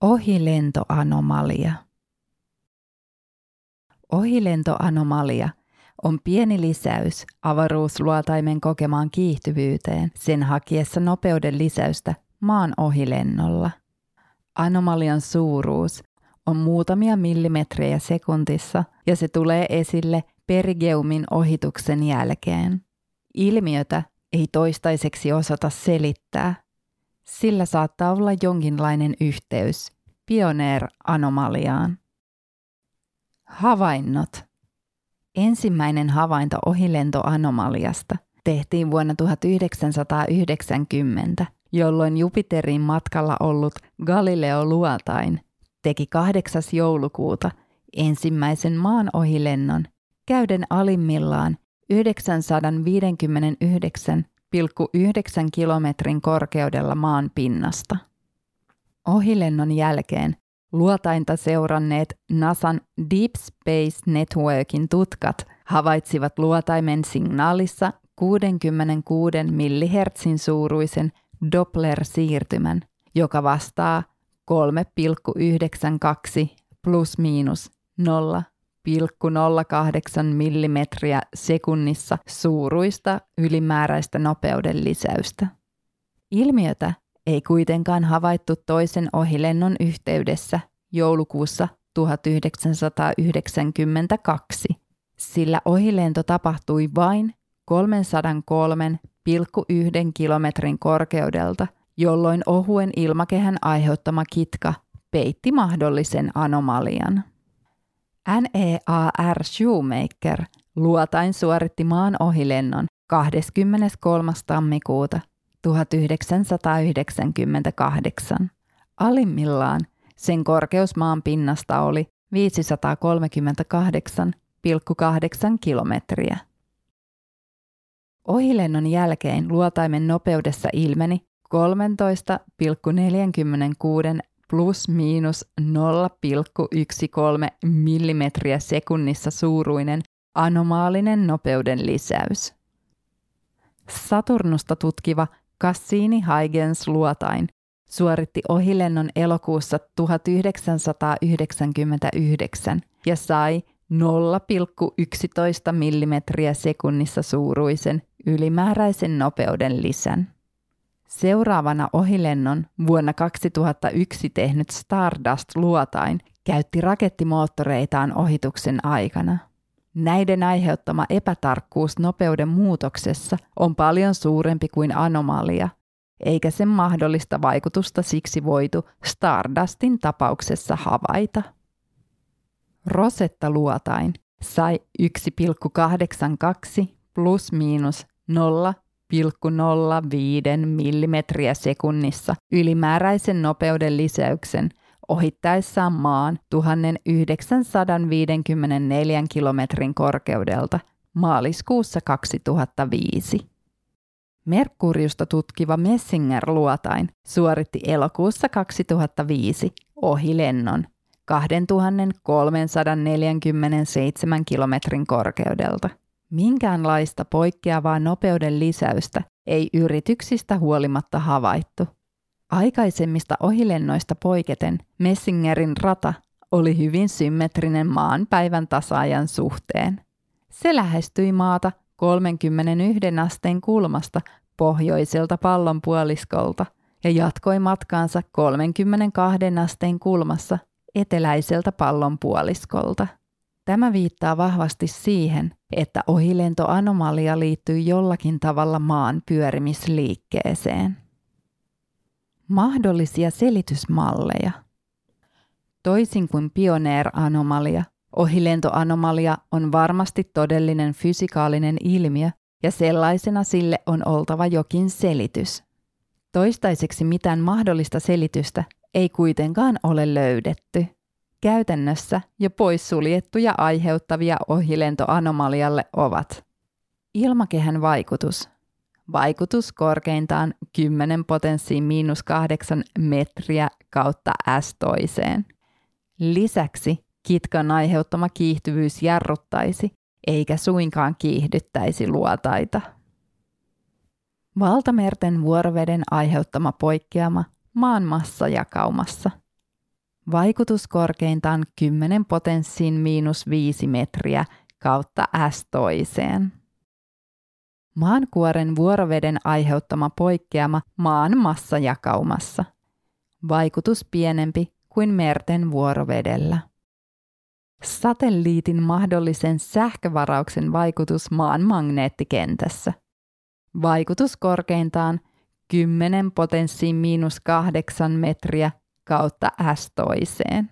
Ohilentoanomalia. Ohilentoanomalia on pieni lisäys avaruusluotaimen kokemaan kiihtyvyyteen sen hakiessa nopeuden lisäystä maan ohilennolla. Anomalian suuruus on muutamia millimetrejä sekuntissa ja se tulee esille perigeumin ohituksen jälkeen. Ilmiötä ei toistaiseksi osata selittää. Sillä saattaa olla jonkinlainen yhteys Pioneer-anomaliaan. Havainnot. Ensimmäinen havainto ohilentoanomaliasta tehtiin vuonna 1990, jolloin Jupiterin matkalla ollut Galileo Luotain teki 8. joulukuuta ensimmäisen maan ohilennon käyden alimmillaan 959,9 kilometrin korkeudella maan pinnasta. Ohilennon jälkeen luotainta seuranneet NASAn Deep Space Networkin tutkat havaitsivat luotaimen signaalissa 66 MHz suuruisen Doppler-siirtymän, joka vastaa 3,92 plus miinus 0,08 millimetriä sekunnissa suuruista ylimääräistä nopeuden lisäystä. Ilmiötä ei kuitenkaan havaittu toisen ohilennon yhteydessä joulukuussa 1992, sillä ohilento tapahtui vain 303,1 kilometrin korkeudelta, jolloin ohuen ilmakehän aiheuttama kitka peitti mahdollisen anomalian. NEAR Shoemaker luotain suoritti maan ohilennon 23. tammikuuta 1998. Alimmillaan sen korkeus maan pinnasta oli 538,8 kilometriä. Ohilennon jälkeen luotaimen nopeudessa ilmeni 13,46 plus miinus 0,13 millimetriä sekunnissa suuruinen anomaalinen nopeuden lisäys. Saturnusta tutkiva Cassini-Huygens luotain suoritti ohilennon elokuussa 1999 ja sai 0,11 millimetriä sekunnissa suuruisen ylimääräisen nopeuden lisän. Seuraavana ohilennon vuonna 2001 tehnyt Stardust-luotain käytti rakettimoottoreitaan ohituksen aikana. Näiden aiheuttama epätarkkuus nopeuden muutoksessa on paljon suurempi kuin anomalia, eikä sen mahdollista vaikutusta siksi voitu Stardustin tapauksessa havaita. Rosetta-luotain sai 1,82 plus miinus 0 0,05 millimetriä sekunnissa ylimääräisen nopeuden lisäyksen ohittaessaan maan 1954 kilometrin korkeudelta maaliskuussa 2005. Merkuriusta tutkiva Messinger-luotain suoritti elokuussa 2005 ohilennon 2347 kilometrin korkeudelta – Minkäänlaista poikkeavaa nopeuden lisäystä ei yrityksistä huolimatta havaittu. Aikaisemmista ohilennoista poiketen Messingerin rata oli hyvin symmetrinen maan päivän tasaajan suhteen. Se lähestyi maata 31 asteen kulmasta pohjoiselta pallonpuoliskolta ja jatkoi matkaansa 32 asteen kulmassa eteläiseltä pallonpuoliskolta. Tämä viittaa vahvasti siihen, että ohilentoanomalia liittyy jollakin tavalla maan pyörimisliikkeeseen. Mahdollisia selitysmalleja. Toisin kuin Pioneer-anomalia, ohilentoanomalia on varmasti todellinen fysikaalinen ilmiö ja sellaisena sille on oltava jokin selitys. Toistaiseksi mitään mahdollista selitystä ei kuitenkaan ole löydetty käytännössä jo poissuljettuja aiheuttavia ohilentoanomalialle ovat ilmakehän vaikutus, vaikutus korkeintaan 10 potenssiin miinus 8 metriä kautta S toiseen. Lisäksi kitkan aiheuttama kiihtyvyys jarruttaisi, eikä suinkaan kiihdyttäisi luotaita. Valtamerten vuoroveden aiheuttama poikkeama maan massajakaumassa – Vaikutus korkeintaan 10 potenssiin miinus 5 metriä kautta S toiseen. Maankuoren vuoroveden aiheuttama poikkeama maan massajakaumassa. Vaikutus pienempi kuin merten vuorovedellä. Satelliitin mahdollisen sähkövarauksen vaikutus maan magneettikentässä. Vaikutus korkeintaan 10 potenssiin miinus 8 metriä kautta S toiseen.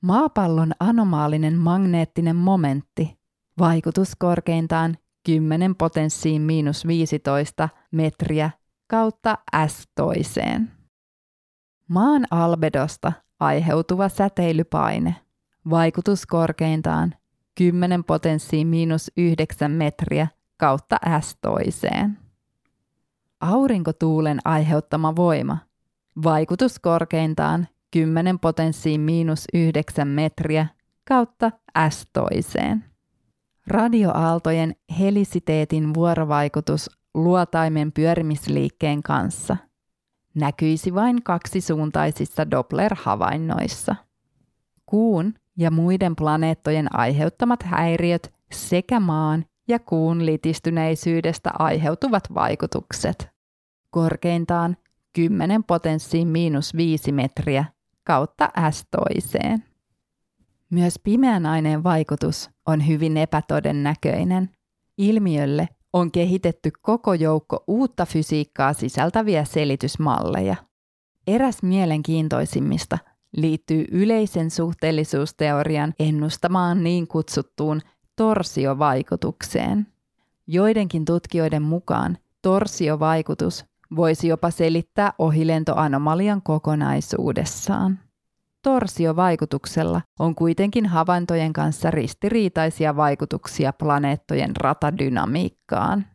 Maapallon anomaalinen magneettinen momentti. Vaikutus korkeintaan 10 potenssiin miinus 15 metriä kautta S toiseen. Maan albedosta aiheutuva säteilypaine. Vaikutus korkeintaan 10 potenssiin miinus 9 metriä kautta S toiseen. Aurinkotuulen aiheuttama voima. Vaikutus korkeintaan 10 potenssiin miinus 9 metriä kautta S toiseen. Radioaaltojen helisiteetin vuorovaikutus luotaimen pyörimisliikkeen kanssa näkyisi vain kaksisuuntaisissa Doppler-havainnoissa. Kuun ja muiden planeettojen aiheuttamat häiriöt sekä maan ja kuun litistyneisyydestä aiheutuvat vaikutukset. Korkeintaan 10 potenssiin miinus 5 metriä kautta S toiseen. Myös pimeän aineen vaikutus on hyvin epätodennäköinen. Ilmiölle on kehitetty koko joukko uutta fysiikkaa sisältäviä selitysmalleja. Eräs mielenkiintoisimmista liittyy yleisen suhteellisuusteorian ennustamaan niin kutsuttuun torsiovaikutukseen. Joidenkin tutkijoiden mukaan torsiovaikutus voisi jopa selittää ohilentoanomalian kokonaisuudessaan. Torsiovaikutuksella on kuitenkin havaintojen kanssa ristiriitaisia vaikutuksia planeettojen ratadynamiikkaan.